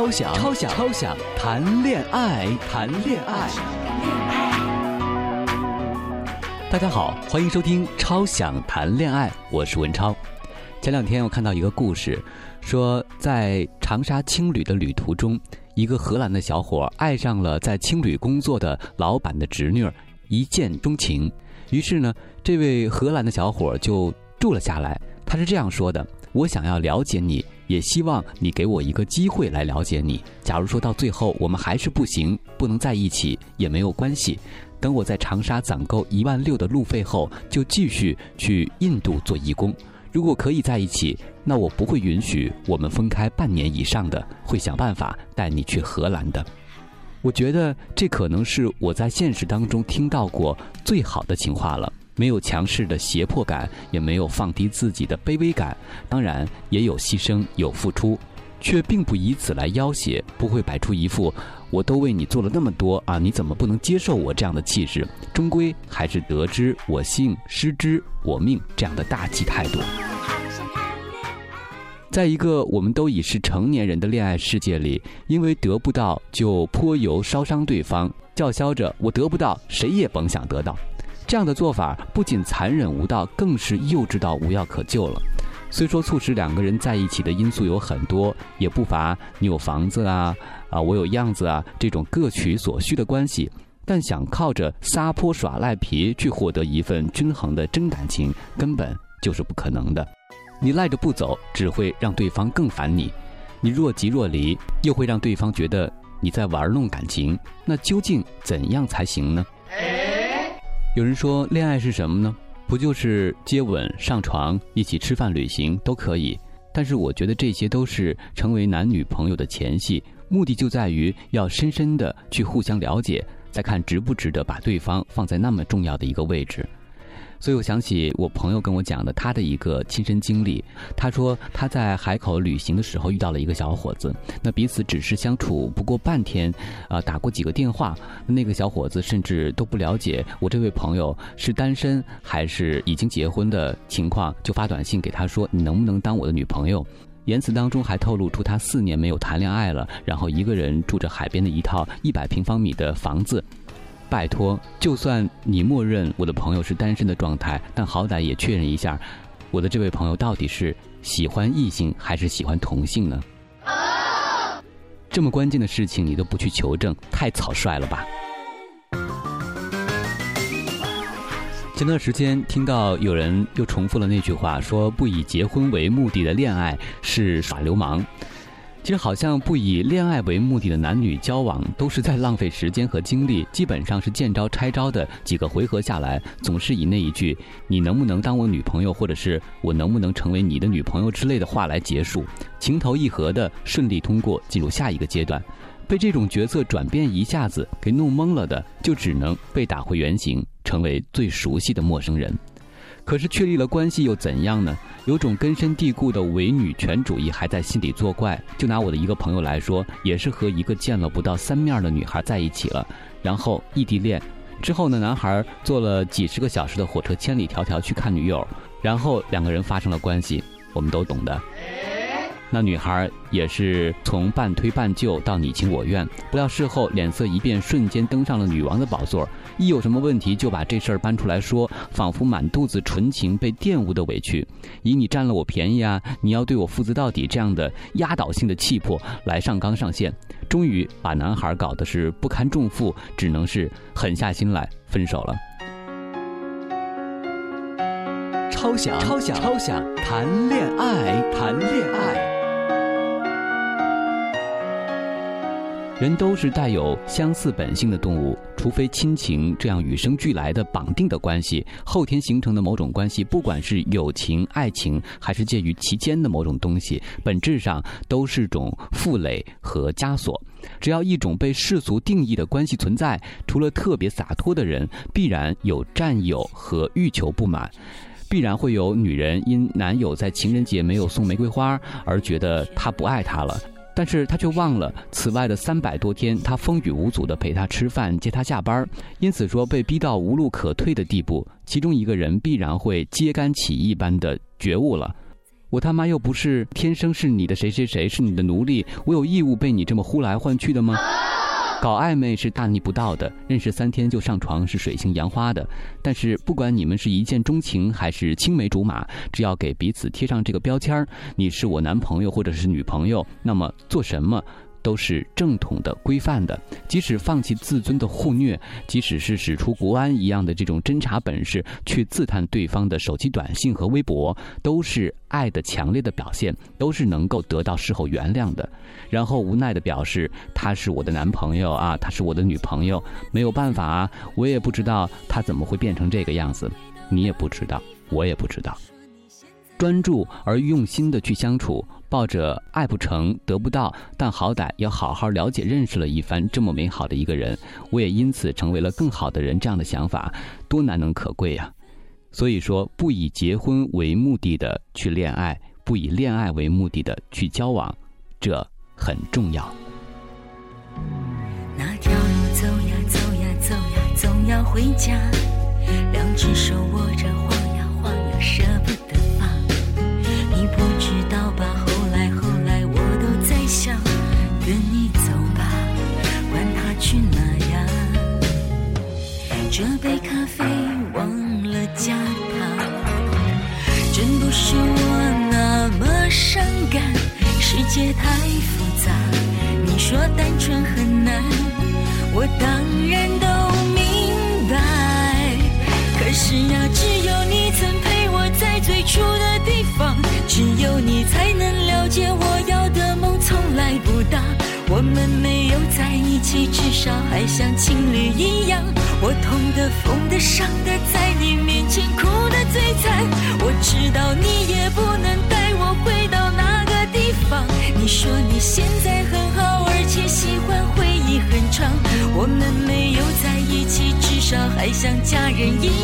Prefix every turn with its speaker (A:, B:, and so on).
A: 超想超想超想谈恋爱，谈恋爱。大家好，欢迎收听《超想谈恋爱》，我是文超。前两天我看到一个故事，说在长沙青旅的旅途中，一个荷兰的小伙爱上了在青旅工作的老板的侄女，一见钟情。于是呢，这位荷兰的小伙就住了下来。他是这样说的：“我想要了解你，也希望你给我一个机会来了解你。假如说到最后我们还是不行，不能在一起，也没有关系。等我在长沙攒够一万六的路费后，就继续去印度做义工。”如果可以在一起，那我不会允许我们分开半年以上的，会想办法带你去荷兰的。我觉得这可能是我在现实当中听到过最好的情话了，没有强势的胁迫感，也没有放低自己的卑微感，当然也有牺牲有付出。却并不以此来要挟，不会摆出一副我都为你做了那么多啊，你怎么不能接受我这样的气势？终归还是得之我幸，失之我命这样的大气态度。在一个我们都已是成年人的恋爱世界里，因为得不到就泼油烧伤对方，叫嚣着我得不到，谁也甭想得到，这样的做法不仅残忍无道，更是幼稚到无药可救了。虽说促使两个人在一起的因素有很多，也不乏你有房子啊，啊我有样子啊这种各取所需的关系，但想靠着撒泼耍赖皮去获得一份均衡的真感情，根本就是不可能的。你赖着不走，只会让对方更烦你；你若即若离，又会让对方觉得你在玩弄感情。那究竟怎样才行呢？有人说，恋爱是什么呢？不就是接吻、上床、一起吃饭、旅行都可以，但是我觉得这些都是成为男女朋友的前戏，目的就在于要深深的去互相了解，再看值不值得把对方放在那么重要的一个位置。所以我想起我朋友跟我讲的他的一个亲身经历。他说他在海口旅行的时候遇到了一个小伙子，那彼此只是相处不过半天，啊，打过几个电话。那个小伙子甚至都不了解我这位朋友是单身还是已经结婚的情况，就发短信给他说：“你能不能当我的女朋友？”言辞当中还透露出他四年没有谈恋爱了，然后一个人住着海边的一套一百平方米的房子。拜托，就算你默认我的朋友是单身的状态，但好歹也确认一下，我的这位朋友到底是喜欢异性还是喜欢同性呢？这么关键的事情你都不去求证，太草率了吧？前段时间听到有人又重复了那句话，说不以结婚为目的的恋爱是耍流氓。其实，好像不以恋爱为目的的男女交往，都是在浪费时间和精力。基本上是见招拆招的，几个回合下来，总是以那一句“你能不能当我女朋友”或者是我能不能成为你的女朋友之类的话来结束，情投意合的顺利通过进入下一个阶段。被这种角色转变一下子给弄懵了的，就只能被打回原形，成为最熟悉的陌生人。可是确立了关系又怎样呢？有种根深蒂固的伪女权主义还在心里作怪。就拿我的一个朋友来说，也是和一个见了不到三面的女孩在一起了，然后异地恋。之后呢，男孩坐了几十个小时的火车，千里迢迢去看女友，然后两个人发生了关系。我们都懂的。那女孩也是从半推半就到你情我愿，不料事后脸色一变，瞬间登上了女王的宝座。一有什么问题就把这事儿搬出来说，仿佛满肚子纯情被玷污的委屈，以你占了我便宜啊，你要对我负责到底这样的压倒性的气魄来上纲上线，终于把男孩搞得是不堪重负，只能是狠下心来分手了。超想超想超想谈恋爱，谈恋爱。人都是带有相似本性的动物，除非亲情这样与生俱来的绑定的关系，后天形成的某种关系，不管是友情、爱情，还是介于其间的某种东西，本质上都是种负累和枷锁。只要一种被世俗定义的关系存在，除了特别洒脱的人，必然有占有和欲求不满，必然会有女人因男友在情人节没有送玫瑰花而觉得他不爱她了。但是他却忘了，此外的三百多天，他风雨无阻地陪他吃饭、接他下班，因此说被逼到无路可退的地步，其中一个人必然会揭竿起义般的觉悟了。我他妈又不是天生是你的谁谁谁，是你的奴隶，我有义务被你这么呼来唤去的吗？搞暧昧是大逆不道的，认识三天就上床是水性杨花的。但是不管你们是一见钟情还是青梅竹马，只要给彼此贴上这个标签儿，你是我男朋友或者是女朋友，那么做什么？都是正统的、规范的。即使放弃自尊的互虐，即使是使出国安一样的这种侦查本事去刺探对方的手机短信和微博，都是爱的强烈的表现，都是能够得到事后原谅的。然后无奈的表示：“他是我的男朋友啊，他是我的女朋友，没有办法啊，我也不知道他怎么会变成这个样子，你也不知道，我也不知道。”专注而用心的去相处。抱着爱不成得不到，但好歹要好好了解认识了一番这么美好的一个人，我也因此成为了更好的人。这样的想法多难能可贵呀！所以说，不以结婚为目的的去恋爱，不以恋爱为目的的去交往，这很重要。
B: 那条路走呀走呀走呀，总要回家，两只手握着晃呀晃呀，舍不太复杂，你说单纯很难，我当然都明白。可是呀，只有你曾陪我在最初的地方，只有你才能了解我要的梦从来不大。我们没有在一起，至少还像情侣一样。我痛的、疯的、伤的，在你面前哭的最惨。我知道你像家